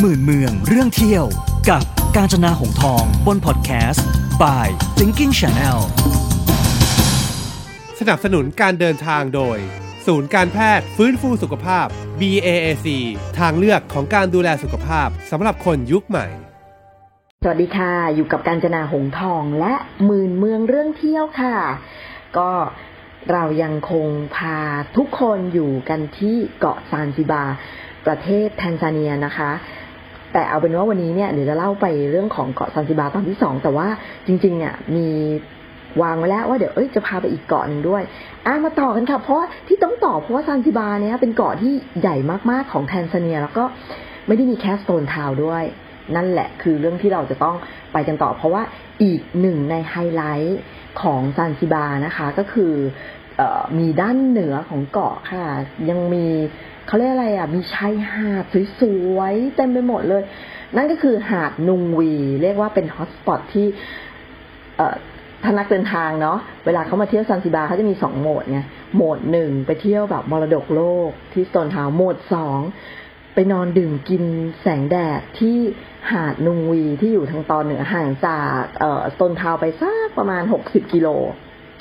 หมื่นเมือง เรื่องเที่ยว กับกาญจนาหงทอง บนพอดแคสต์ by Thinking Channel สนับสนุนการเดินทางโดย ศูนย์การแพทย์ฟื้นฟูสุขภาพ BAAC ทางเลือกของการดูแลสุขภาพสำหรับคนยุคใหม่ สวัสดีค่ะ อยู่กับการจนาหงทองและหมื่นเมืองเรื่องเที่ยวค่ะ ก็เรายังคงพาทุกคนอยู่กันที่เกาะซานซิบา ประเทศแทนซาเนียนะคะ แต่เอาเป็นว่าวันนี้เนี่ยเดี๋ยวจะเล่าไปเรื่องของเกาะซานซิบาตอนที่สองแต่ว่าจริงๆเนี่ยมีวางไว้แล้วว่าเดี๋ยวเอ้ยจะพาไปอีกเกาะหนึ่งด้วยอะมาต่อกันค่ะ เพราะที่ต้องต่อเพราะว่าซานซิบาเนี่ยเป็นเกาะที่ใหญ่มากๆของแทนซาเนีย แล้วก็ไม่ได้มีแค่ Stone Town ด้วย นั่นแหละคือเรื่องที่เราจะต้องไปกันต่อ เพราะว่าอีกหนึ่งในไฮไลท์ของซานซิบานะคะ ก็คือออมีด้านเหนือของเกาะค่ะ ยังมี เขาเรียกอะไรอะ มีชายหาดสวยๆเต็มไปหมดเลย นั่นก็คือหาดนุงวี เรียกว่าเป็น hotspot ที่เอ่อถ้านักเดินทางเนาะเวลาเขามาเที่ยวซันซิบาเขาจะมีสองโหมดไงโหมดหนึ่งไปเที่ยวแบบมรดกโลกที่ Stone Town โหมดสองไปนอนดื่มกินแสงแดดที่หาดนุงวีที่อยู่ทางตอนเหนือห่างจากเอ่อ Stone Town ไปสักประมาณหกสิบกิโล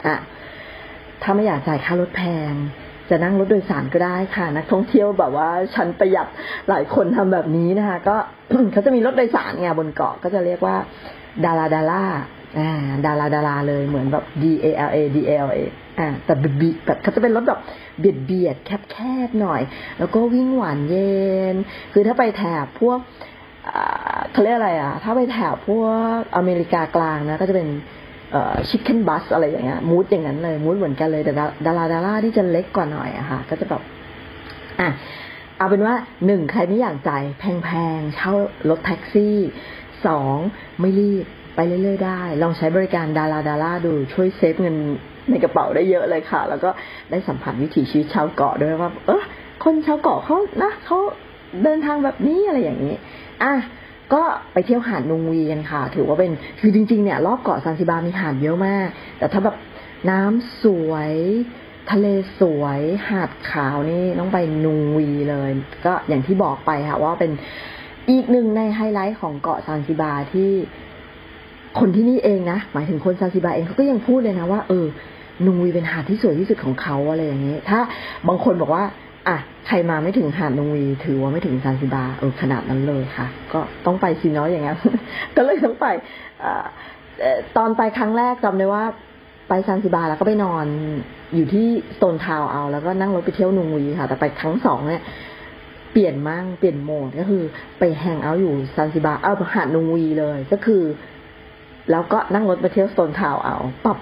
อะถ้าไม่อยากจ่ายค่ารถแพง จะนั่งรถโดยสารก็ได้ค่ะนักท่องเที่ยวแบบว่าชั้นประหยัดหลายคนทำแบบนี้นะคะ ก็เขาจะมีรถโดยสารไงบนเกาะก็จะเรียกว่า ดาราดาราอ่าดาราดาราเลยเหมือนแบบ D A L A D A L A อ่าแต่บีแบบเขาจะเป็นรถแบบเบียดเบียดแคบแคบๆหน่อย แล้วก็วิ่งหวานเย็น คือถ้าไปแถบพวกอ่าเขาเรียกอะไรอะ ถ้าไปแถบพวกอเมริกากลางนะ ก็จะเป็น ชิคเก้นบัสอะไรอย่างเงี้ยมูดอย่างนั้นเลยมูดเหมือนกันเลยแต่ดาราดาราที่จะเล็กกว่าหน่อยอะค่ะ ก็จะแบบอะเอาเป็นว่าหนึ่งใครไม่อยากจ่ายแพงๆเช่ารถแท็กซี่สองไม่รีบไปเรื่อยๆได้ ลองใช้บริการดาราดาราดูช่วยเซฟเงินในกระเป๋าได้เยอะเลยค่ะ แล้วก็ได้สัมผัสวิถีชีวิตชาวเกาะด้วยว่า เออคนชาวเกาะเขานะเขาเดินทางแบบนี้อะไรอย่างนี้ อะ ก็ไปเที่ยวหาดนุงวีกันค่ะ ถือว่าเป็นคือจริงๆเนี่ยรอบเกาะซานซิบามีหาดเยอะมาก แต่ถ้าแบบน้ำสวย ทะเลสวย หาดขาวนี่ต้องไปนุงวีเลย ก็อย่างที่บอกไปค่ะ ว่าเป็นอีกหนึ่งในไฮไลท์ของเกาะซานซิบาที่คนที่นี่เองนะ หมายถึงคนซานซิบาเองเขาก็ยังพูดเลยนะว่าเออนุงวีเป็นหาดที่สวยที่สุดของเขาอะไรอย่างนี้ ถ้าบางคนบอกว่า อะใครมาไม่ถึงหาดนงวี ถือว่าไม่ถึงซานซิบาเออขนาดนั้นเลยค่ะ ก็ต้องไปสิเนาะอย่างนั้นก็เลยต้องไปอ่าเอ่อตอนไปครั้งแรกจำได้ว่าไปซานซิบาแล้วก็ไปนอนอยู่ที่สโตนทาวเอาแล้วก็นั่งรถไปเที่ยวนงวีค่ะ แต่ไปครั้งสองเนี่ยเปลี่ยนมั่งเปลี่ยนโหมดก็คือไปแฮงเอาท์อยู่ซานซิบาเอาหาดนงวีเลยก็คือ แล้วก็นั่งรถไปเที่ยวสโตนทาวเอาปรับ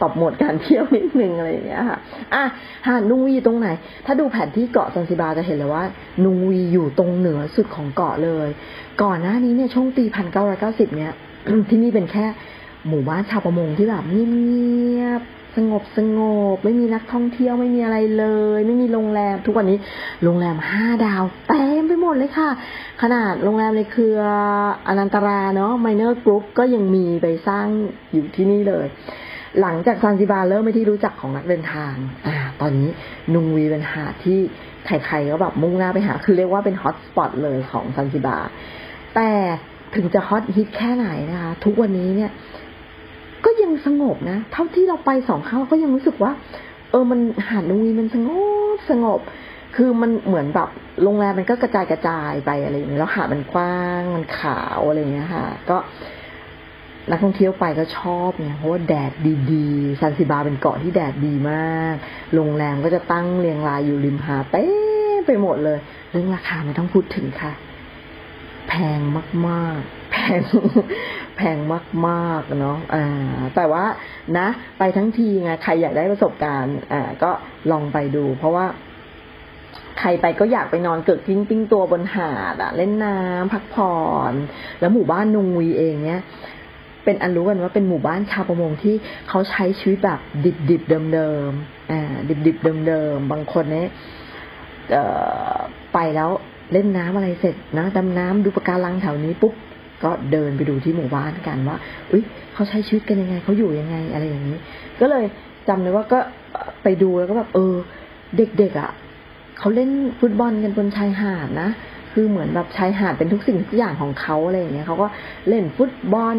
ปรับหมดการเที่ยวนิดนึงอะไรอย่างเงี้ยค่ะ อะหาดนุงวีอยู่ตรงไหน ถ้าดูแผนที่เกาะซานซิบาจะเห็นเลยว่านุงวีอยู่ตรงเหนือสุดของเกาะเลย ก่อนหน้านี้เนี่ยช่วงปีพันเก้าร้อยเก้าสิบเนี่ยที่นี่เป็นแค่หมู่บ้านชาวประมงที่แบบเงียบสงบสงบไม่มีนักท่องเที่ยวไม่มีอะไรเลย ไม่มีโรงแรม ทุกวันนี้โรงแรมห้าดาวเต็มไปหมดเลยค่ะ ขนาดโรงแรมในเครืออนันตราเนาะไมเนอร์กรุ๊ปก็ยังมีไปสร้างอยู่ที่นี่เลย หลังจากซานซิบาเริ่มเป็นที่รู้จักของนักเดินทางอ่าตอนนี้นุงวีเป็นหาดที่ใครๆก็แบบมุ่งหน้าไปหา คือเรียกว่าเป็น hotspot เลยของซานซิบา แต่ถึงจะฮอตฮิตแค่ไหนนะคะ ทุกวันนี้เนี่ย ก็ยังสงบนะ เท่าที่เราไปสองครั้งเราก็ยังรู้สึกว่า เออมันหาดนุงวีมันสงบสงบ คือมันเหมือนแบบโรงแรมมันก็กระจายกระจายไปอะไรอย่างเงี้ยแล้วหาดมันกว้างมันขาวอะไรอย่างเงี้ยค่ะ ก็ นักท่องเที่ยวไปก็ชอบไงเพราะว่าแดดดีๆซันซิบาเป็นเกาะที่แดดดีมาก โรงแรมก็จะตั้งเรียงรายอยู่ริมหาดเต้ไปหมดเลย เรื่องราคาไม่ต้องพูดถึงค่ะ แพงมากๆ แพง แพงมากๆเนาะอ่า แต่ว่านะ ไปทั้งทีไงใครอยากได้ประสบการณ์ อ่า ก็ลองไปดู เพราะว่าใครไปก็อยากไปนอนเกิดกิ้งปิ้งตัวบนหาดอะเล่นน้ำพักผ่อน แล้วหมู่บ้านนุงวีเองเนี้ย เป็นอันรู้กันว่าเป็นหมู่บ้านชาวประมงที่เขาใช้ชีวิตแบบดิบดิบๆเดิมๆอ่าดิบดิบๆเดิมๆบางคนเนี่ยไปแล้วเล่นน้ำอะไรเสร็จนะดำน้ำดูปะการังแถวนี้ปุ๊บก็เดินไปดูที่หมู่บ้านกันว่าอุ้ยเขาใช้ชีวิตกันยังไงเขาอยู่ยังไงอะไรอย่างนี้ ก็เลยจำเลยว่าก็ไปดูแล้วก็แบบเออ เด็กๆอะเขาเล่นฟุตบอลกันบนชายหาดนะคือเหมือนแบบชายหาดเป็นทุกสิ่งทุกอย่างของเขาอะไรอย่างเงี้ยเขาก็เล่นฟุตบอล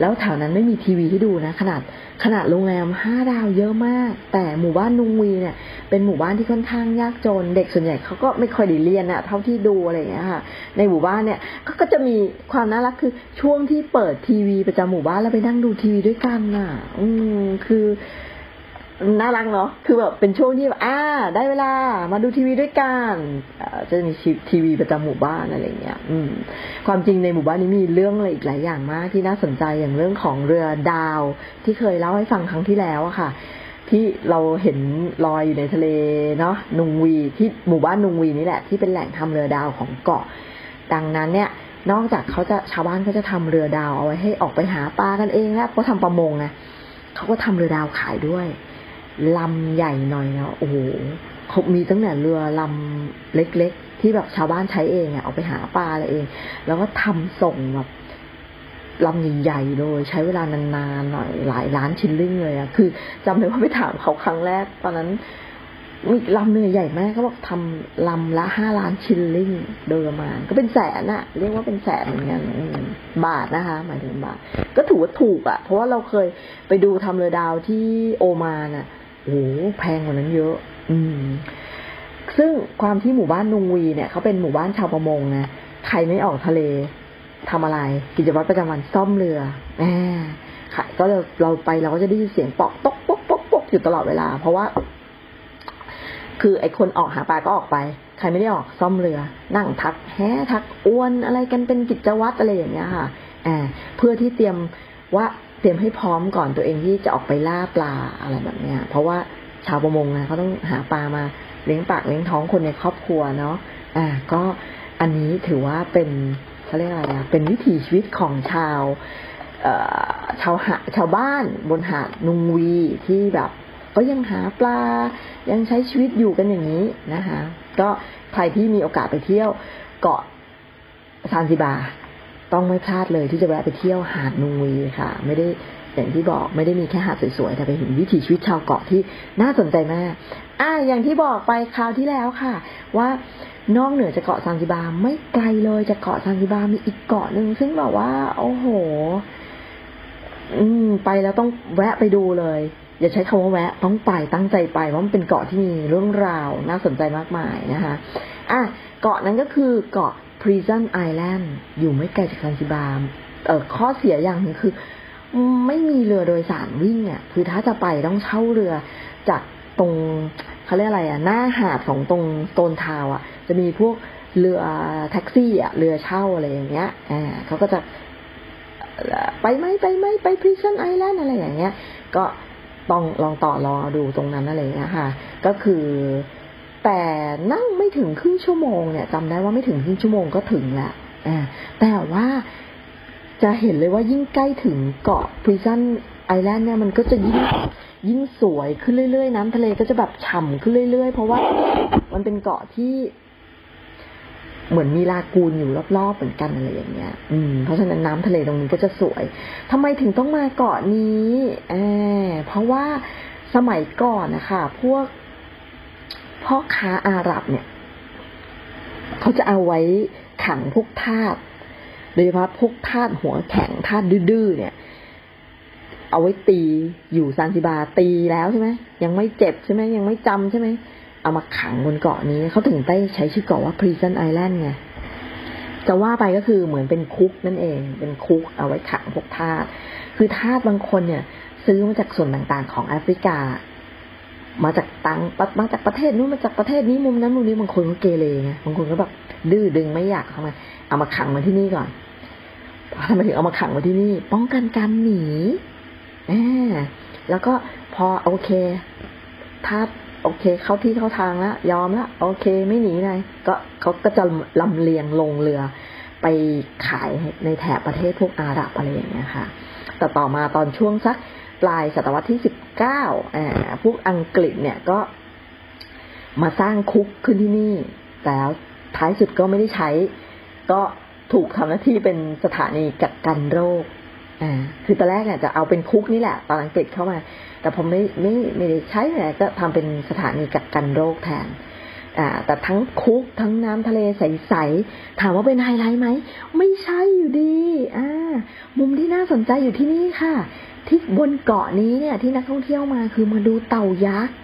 แล้วแถวนั้นไม่มีทีวีให้ดูนะ ขนาดขนาดโรงแรมห้าดาวเยอะมาก แต่หมู่บ้านนุงวีเนี่ย เป็นหมู่บ้านที่ค่อนข้างยากจน เด็กส่วนใหญ่เขาก็ไม่ค่อยได้เรียนอะเท่าที่ดูอะไรอย่างเงี้ยค่ะ ในหมู่บ้านเนี่ยก็ก็จะมีความน่ารักคือช่วงที่เปิดทีวีประจำหมู่บ้านแล้วไปนั่งดูทีวีด้วยกันน่ะอืมคือ น่ารักเนาะ คือแบบเป็นช่วงที่อ่า ได้เวลา มาดูทีวีด้วยกันเอ่อจะมีทีวีประจำหมู่บ้านอะไรเงี้ย อืม ความจริงในหมู่บ้านนี้มีเรื่องอะไรอีกหลายอย่างมากที่น่าสนใจอย่างเรื่องของเรือดาว ที่เคยเล่าให้ฟังครั้งที่แล้วอะค่ะ ที่เราเห็นลอยอยู่ในทะเลเนาะ นุงวีที่หมู่บ้านนุงวีนี่แหละที่เป็นแหล่งทำเรือดาวของเกาะ ดังนั้นเนี่ย นอกจากเขาจะชาวบ้านเขาจะทำเรือดาวเอาไว้ให้ออกไปหาปลากันเองแล้วเพราทำประมงไงเขาก็ทำเรือดาวขายด้วย ลำใหญ่หน่อยนะโอ้โหเขามีตั้งแต่เรือลำเล็กๆ ที่แบบชาวบ้านใช้เองอะเอาไปหาปลาอะไรเอง แล้วก็ทำส่งแบบลำใหญ่ๆเลยใช้เวลานานๆหน่อยหลายล้านชิ้นลิ่งเลยอะคือจำได้ว่าไปถามเขาครั้งแรก ตอนนั้นมีลำเนื้อใหญ่มากเขาบอกทำลำละห้าล้านชิลลิ่งโดยประมาณก็เป็นแสนอะเรียกว่าเป็นแสนเหมือนกันบาทนะคะ หมายถึงบาท ก็ถือว่าถูกอะเพราะว่าเราเคยไปดูทำเรือดาวที่โอมานอะ โอ้โหแพงกว่านั้นเยอะ อืม ซึ่งความที่หมู่บ้านนุงวีเนี่ยเขาเป็นหมู่บ้านชาวประมงนะใครไม่ออกทะเลทำอะไร กิจวัตรประจำวันซ่อมเรือแหมค่ะก็เราเราไปเราก็จะได้ยินเสียงปอกตกปกปกปกอยู่ตลอดเวลา เพราะว่า คือไอ้คนออกหาปลาก็ออกไป ใครไม่ได้ออกซ่อมเรือ นั่งทักแฮทักอวนอะไรกันเป็นกิจวัตรอะไรอย่างเงี้ยค่ะอ่าเพื่อที่เตรียมว่า เตรียมให้พร้อมก่อนตัวเองที่จะออกไปล่าปลาอะไรแบบเนี้ย เพราะว่าชาวประมงนะเขาต้องหาปลามาเลี้ยงปากเลี้ยงท้องคนในครอบครัวเนาะอ่า ก็อันนี้ถือว่าเป็นเขาเรียกอะไรอะเป็นวิถีชีวิตของชาวชาวหาชาวบ้านบนหาดนุงวีที่แบบ ก็ยังหาปลายังใช้ชีวิตอยู่กันอย่างนี้นะคะ ก็ใครที่มีโอกาสไปเที่ยวเกาะซานซิบา ต้องไม่พลาดเลยที่จะแวะไปเที่ยวหาดนุงวีค่ะ ไม่ได้อย่างที่บอกไม่ได้มีแค่หาดสวยๆแต่ไปเห็นวิถีชีวิตชาวเกาะที่น่าสนใจมากอ่าอย่างที่บอกไปคราวที่แล้วค่ะ ว่านอกเหนือจากเกาะซานซิบาไม่ไกลเลยจากเกาะซานซิบามีอีกเกาะหนึ่งซึ่งแบบว่า โอ้โห อืม ไปแล้วต้องแวะไปดูเลย อย่าใช้คำว่าแวะ ต้องไปตั้งใจไปเพราะมันเป็นเกาะที่มีเรื่องราวน่าสนใจมากมายนะคะ อะเกาะนั้นก็คือเกาะ Prison Island อยู่ไม่ไกลจากซันซิบาเออข้อเสียอย่างหนึ่งคือ ไม่มีเรือโดยสารวิ่งอะคือถ้าจะไปต้องเช่าเรือจากตรงเขาเรียกอะไรอะหน้าหาดของตรงโตนทาวอะ จะมีพวกเรือแท็กซี่อะเรือเช่าอะไรอย่างเงี้ยอ่าเขาก็จะไปไหมไปไหมไปพ r ซนไอแลนด์อะไรอย่างเงี้ย ก็ต้องลองต่อลอดูตรงนั้นอะไรอย่างเงี้ยค่ะ ก็คือ แต่นั่งไม่ถึงครึ่งชั่วโมงเนี่ยจำได้ว่าไม่ถึงครึ่งชั่วโมงก็ถึงล้วอ่าแต่ว่าจะเห็นเลยว่ายิ่งใกล้ถึงเกาะพ r ซ s นไอแลนด์เนี่ยมันก็จะยิ่งยิ่งสวยขึ้นเรื่อยๆ น้ำทะเลก็จะแบบฉ่ำขึ้นเรื่อยๆ เพราะว่ามันเป็นเกาะที่ เหมือนมีลากูนอยู่รอบๆเหมือนกันอะไรอย่างเงี้ย อืม เพราะฉะนั้นน้ำทะเลตรงนี้ก็จะสวยทำไมถึงต้องมาเกาะนี้แอบเพราะว่าสมัยก่อนนะคะพวก พ่อค้าอาหรับเนี่ย เขาจะเอาไว้ขังพวกทาสโดยเฉพาะพวกทาสหัวแข็งทาสดื้อเนี่ย เอาไว้ตีอยู่ซานซิบาตีแล้วใช่ไหมยังไม่เจ็บใช่ไหมยังไม่จำใช่ไหมเอามาขังบนเกาะนี้เขาถึงได้ใช้ชื่อเกาะว่า Prison Island ไงจะว่าไปก็คือเหมือนเป็นคุกนั่นเอง เป็นคุกเอาไว้ขังพวกทาสคือทาสบางคนเนี่ย ซื้อมาจากส่วนต่างๆของแอฟริกา มาจากตังมาจากประเทศนู้นมาจากประเทศนี้มุมนั้นมุมนี้บางคนก็เกเรไงบางคนก็แบบดื้อดึงไม่อยากเข้ามา เอามาขังมาที่นี่ก่อนทำไมถึงเอามาขังมาที่นี่ ป้องกันการหนีอแล้วก็พอโอเคทาโอเค เข้าที่เข้าทางแล้วยอมแล้วโอเคไม่หนีเลยก็เขาก็จะลำเลียงลงเรือ ไปขายในแถบประเทศพวกอาหรับอะไรอย่างเงี้ยค่ะ แต่ต่อมาตอนช่วงสัก ปลายศตวรรษที่สิบเก้าอ่าพวกอังกฤษเนี่ยก็มาสร้างคุกขึ้นที่นี่ แต่ท้ายสุดก็ไม่ได้ใช้ ก็ถูกทำหน้าที่เป็นสถานีกักกันโรคอ่าคือตอนแรกเนี่ยจะเอาเป็นคุกนี่แหละ ตอนอังกฤษเข้ามา แต่ผมไม่ไม่ไม่ได้ใช้เนี่ยก็ทำเป็นสถานีกักกันโรคแทน แต่ทั้งคุกทั้งน้ำทะเลใสๆถามว่าเป็นไฮไลท์ไหม ไม่ใช่อยู่ดีอ่ามุมที่น่าสนใจอยู่ที่นี่ค่ะ ที่บนเกาะนี้เนี่ยที่นักท่องเที่ยวมาคือมาดูเต่ายักษ์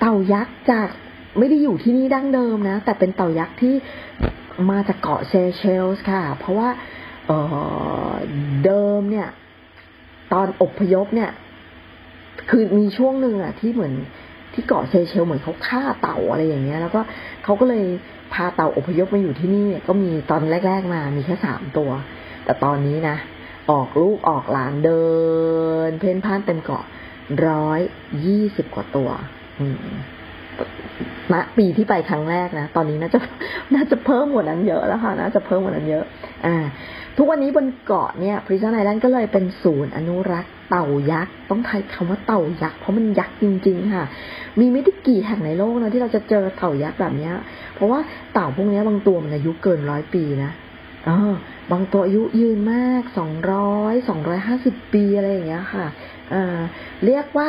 เต่ายักษ์จากไม่ได้อยู่ที่นี่ดั้งเดิมนะ แต่เป็นเต่ายักษ์ที่มาจากเกาะเซเชลส์ค่ะ เพราะว่าเออเดิมเนี่ย ตอนอพยพเนี่ย คือมีช่วงหนึ่งอะที่เหมือน ที่เกาะเซเชลเหมือนเขาฆ่าเต่าอะไรอย่างเงี้ย แล้วก็เขาก็เลยพาเต่าอพยพมาอยู่ที่นี่ก็มีตอนแรก ๆ มามีแค่สามตัว แต่ตอนนี้นะ ออกลูกออกหลานเดิน เพ่นพ่านเต็มเกาะร้อยยี่สิบกว่าตัว อืม ณปีที่ไปครั้งแรกนะ ตอนนี้น่าจะน่าจะเพิ่มกว่านั้นเยอะแล้วค่ะ น่าจะเพิ่มกว่านั้นเยอะ อ่า ทุกวันนี้บนเกาะเนี่ยพริซันไอแลนด์ก็เลยเป็นศูนย์อนุรักษ์เต่ายักษ์ ต้องใช้คำว่าเต่ายักษ์เพราะมันยักษ์จริง ๆ ค่ะ มีไม่ได้กี่แห่งในโลกนะที่เราจะเจอเต่ายักษ์แบบเนี้ย เพราะว่าเต่าพวกนี้บางตัวมันอายุเกินร้อยปีนะเออบางตัวอายุยืนมากสองร้อยสองร้อยห้าสิบปีอะไรอย่างเงี้ยค่ะอ่าเรียกว่า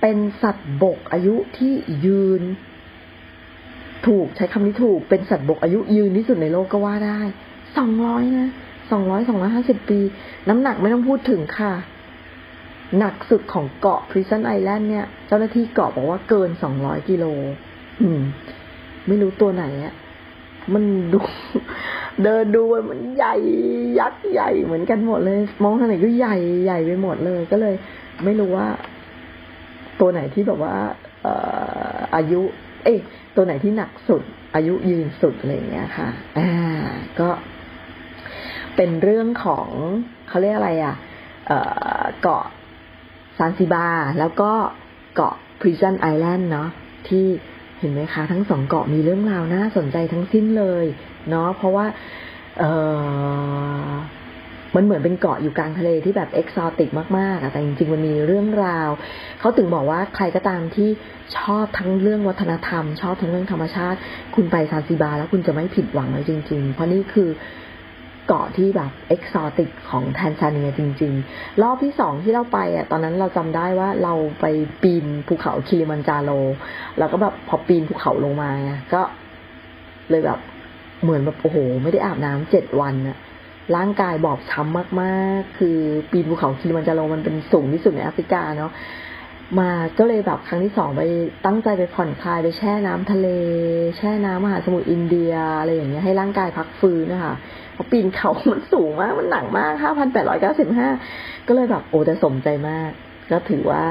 เป็นสัตว์บกอายุที่ยืน ถูกใช้คำนี้ถูก เป็นสัตว์บกอายุยืนที่สุดในโลกก็ว่าได้สองร้อยนะสองร้อยสองร้อยห้าสิบปี น้ำหนักไม่ต้องพูดถึงค่ะ หนักสุดของเกาะพริซันไอแลนด์เนี่ย เจ้าหน้าที่เกาะบอกว่าเกินสองร้อยกิโล อืม ไม่รู้ตัวไหนอะมันดู เดินดูมันใหญ่ยักษ์ใหญ่เหมือนกันหมดเลย มองทางไหนก็ใหญ่ใหญ่ไปหมดเลย ก็เลย ไม่รู้ว่า ตัวไหนที่แบบว่าอายุ เอ๊ะตัวไหนที่หนักสุด อายุยืนสุดอะไรอย่างเงี้ยค่ะ อ่า ก็เป็นเรื่องของเขาเรียกอะไรอะเอ่อเกาะซานซิบา แล้วก็เกาะพริซันไอแลนด์เนาะที่เห็นไหมคะ ทั้งสองเกาะมีเรื่องราวน่าสนใจทั้งสิ้นเลย เนาะเพราะว่า เออ มันเหมือนเป็นเกาะอยู่กลางทะเลที่แบบเอกซอติกมากๆอะแต่จริงๆมันมีเรื่องราว เขาถึงบอกว่าใครก็ตามที่ชอบทั้งเรื่องวัฒนธรรม ชอบทั้งเรื่องธรรมชาติ คุณไปซานซิบาแล้วคุณจะไม่ผิดหวังเลยจริง ๆ เพราะนี่คือเกาะที่แบบเอกซอติกของแทนซาเนียจริง ๆ รอบที่สองที่เราไปอะตอนนั้นเราจำได้ว่าเราไปปีนภูเขาคิริมันจาโรแล้วก็แบบพอปีนภูเขาลงมาก็เลยแบบเหมือนแบบโอ้โห ไม่ได้อาบน้ำเจ็ดวันอะ ร่างกายบอบช้ำมากๆ คือปีนภูเขาคิมันจาโรมันเป็นสูงที่สุดในแอฟริกาเนาะมาก็เลยแบบครั้งที่สองไปตั้งใจไปผ่อนคลายไปแช่น้ำทะเล แช่น้ำมหาสมุทรอินเดียอะไรอย่างเงี้ยให้ร่างกายพักฟื้นนะคะเพราะปีนเขามันสูงมาก มันหนักมากห้าพันแปดร้อยเก้าสิบห้าก็เลยแบบโอ้แต่สมใจมากก็ถือว่า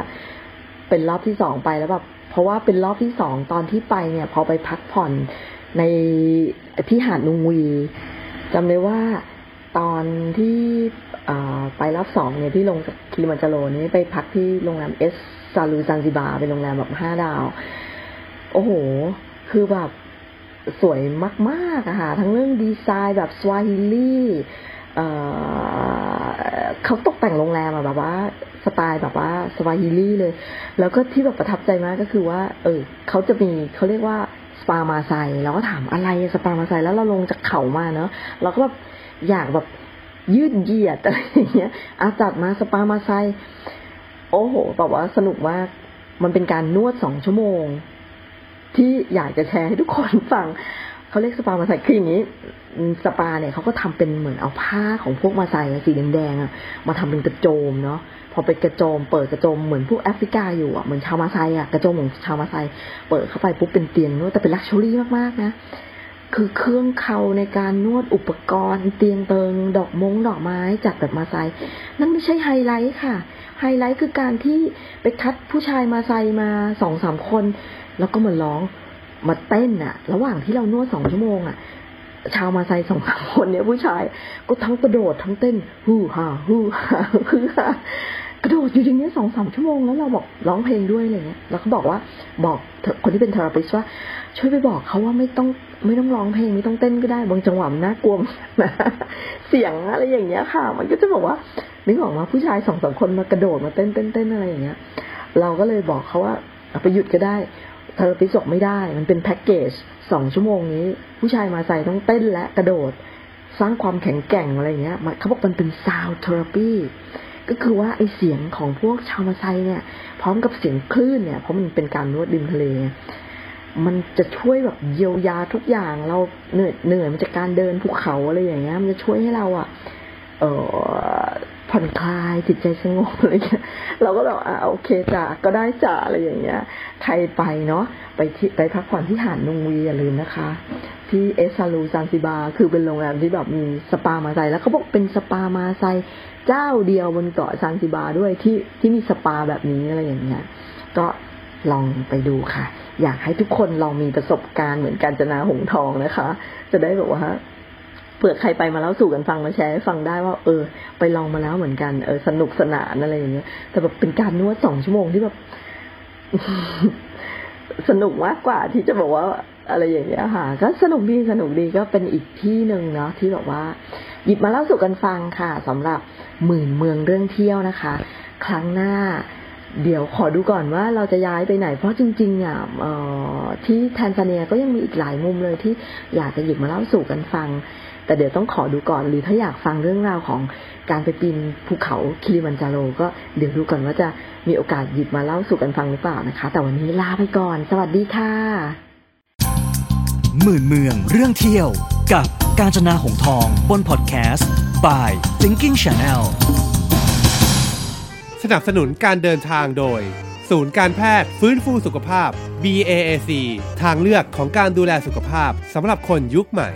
เป็นรอบที่สองไปแล้วแบบเพราะว่าเป็นรอบที่สองตอนที่ไปเนี่ย พอไปพักผ่อนในที่หาดนุงวีจำได้ว่า ตอนที่ไปรอบสองเนี่ยที่ลงจากคิลิมันจาโรนี้ไปพักที่โรงแรม Essque Zalu Zanzibar เป็นโรงแรมแบบห้าดาว โอ้โห คือแบบสวยมากๆอะค่ะ ทั้งเรื่องดีไซน์แบบสวาฮิลีเขาตกแต่งโรงแรมอะแบบว่าสไตล์แบบว่าสวาฮิลีเลย แล้วก็ที่แบบประทับใจมากก็คือว่า เออเขาจะมีเขาเรียกว่า สปามาไซเราก็ถามอะไรสปามาไซแล้วเราลงจากเขามาเนาะเราก็แบบอยากแบบยืดเหยียดอะไรอย่างเงี้ยอาจัดมาสปามาไซโอ้โหแบบว่าสนุกมากมันเป็นการนวดสองชั่วโมง ที่อยากจะแชร์ให้ทุกคนฟังเขาเรียกสปามาไซคืออย่างนี้ สปาเนี่ยเขาก็ทำเป็นเหมือนเอาผ้าของพวกมาไซสีแดงๆอะมาทำเป็นกระโจมเนาะ อเป็นกระโจม เปิดกระโจมเหมือนพวกแอฟริกาอยู่อะเหมือนชาวมาไซอะกระโจมของชาวมาไซเปิดเข้าไปปุ๊บเป็นเตียงนวดแต่เป็น luxury มากๆนะคือเครื่องเขาในการนวดอุปกรณ์ เตียงเติง ดอกมงดอกไม้จัดแบบมาไซนั่นไม่ใช่ไฮไลท์ค่ะ ไฮไลท์คือการที่ไปคัดผู้ชายมาไซมาสองสามคน แล้วก็มาร้องมาเต้นอะระหว่างที่เรานวดสองชั่วโมงอะชาวมาไซสองสามคนเนี่ยผู้ชาย ก็ทั้งกระโดดทั้งเต้นฮู้ฮ่าฮู้ฮ่าฮือฮ่า กระโดดอยู่อย่างเงี้สองสามชั่วโมงแล้วเราบอกร้องเพลงด้วยอะไรเงี้ยแล้วก็บอกว่าบอกคนที่เป็น therapist ว่า ช่วยไปบอกเขาว่าไม่ต้องไม่ต้องร้องเพลงไม่ต้องเต้นก็ได้บางจังหวะมันน่ากลัวนะเสียงอะไรอย่างเงี้ยค่ะ มันก็จะบอกว่านึกออกมาผู้ชายสองสามคนมากระโดดมาเต้นเต้นเต้นอะไรอย่างเงี้ย เราก็เลยบอกเขาว่าไปหยุดก็ได้เทอราปิสบอกไม่ได้ มันเป็นแพ็กเกจสองชั่วโมงนี้ ผู้ชายมาใส่ต้องเต้นและกระโดด สร้างความแข็งแกร่งอะไรเงี้ยเขาบอกมันเป็นซาวเทอราปี ก็คือว่าไอเสียงของพวกชาวมาไซเนี่ย พร้อมกับเสียงคลื่นเนี่ย เพราะมันเป็นการนวดดิมทะเล มันจะช่วยแบบเยียวยาทุกอย่าง เราเหนื่อยเหนื่อยมันจากการเดินภูเขาอะไรอย่างเงี้ย มันจะช่วยให้เราอะเออ ผ่อนคลายจิตใจสงบอะไรเงี้ยเราก็แบบอ่าโอเคจ้ะก็ได้จ้ะอะไรอย่างเงี้ย ใครไปเนาะไปที่ไปพักผ่อนที่หาดนงวีอย่าลืมนะคะ ที่ Essque Zalu Zanzibar คือเป็นโรงแรมที่แบบมีสปามาไซแล้วเขาบอกเป็นสปามาไซเจ้าเดียวบนเกาะซานซิบาด้วยที่ที่มีสปาแบบนี้อะไรอย่างเงี้ยก็ลองไปดูค่ะ อยากให้ทุกคนลองมีประสบการณ์เหมือนกันจนาหงทองนะคะ จะได้แบบว่า เผื่อใครไปมาแล้วสู่กันฟังมาแชร์ให้ฟังได้ว่า เออ ไปลองมาแล้วเหมือนกันเออสนุกสนานอะไรอย่างเงี้ยแต่แบบเป็นการนวดสองชั่วโมงที่แบบสนุกมากกว่าที่จะบอกว่าอะไรอย่างเงี้ยค่ะ ก็สนุกดีสนุกดีก็เป็นอีกที่หนึ่งเนาะที่แบบว่า หยิบมาเล่าสู่กันฟังค่ะสำหรับหมื่นเมืองเรื่องเที่ยวนะคะ ครั้งหน้า เดี๋ยวขอดูก่อนว่าเราจะย้ายไปไหน เพราะจริงๆอะที่แทนซาเนียก็ยังมีอีกหลายมุมเลยที่อยากจะหยิบมาเล่าสู่กันฟัง แต่เดี๋ยวต้องขอดูก่อน หรือถ้าอยากฟังเรื่องราวของการไปปีนภูเขาคิริมันจาโรก็เดี๋ยวดูก่อนว่าจะมีโอกาสหยิบมาเล่าสู่กันฟังหรือเปล่านะคะ แต่วันนี้ลาไปก่อน สวัสดีค่ะ หมื่นเมืองเรื่องเที่ยว กับกาญจนาหงทอง บนพอดแคสต์ by Thinking Channel สนับสนุนการเดินทางโดย ศูนย์การแพทย์ฟื้นฟูสุขภาพ BAAC ทางเลือกของการดูแลสุขภาพสำหรับคนยุคใหม่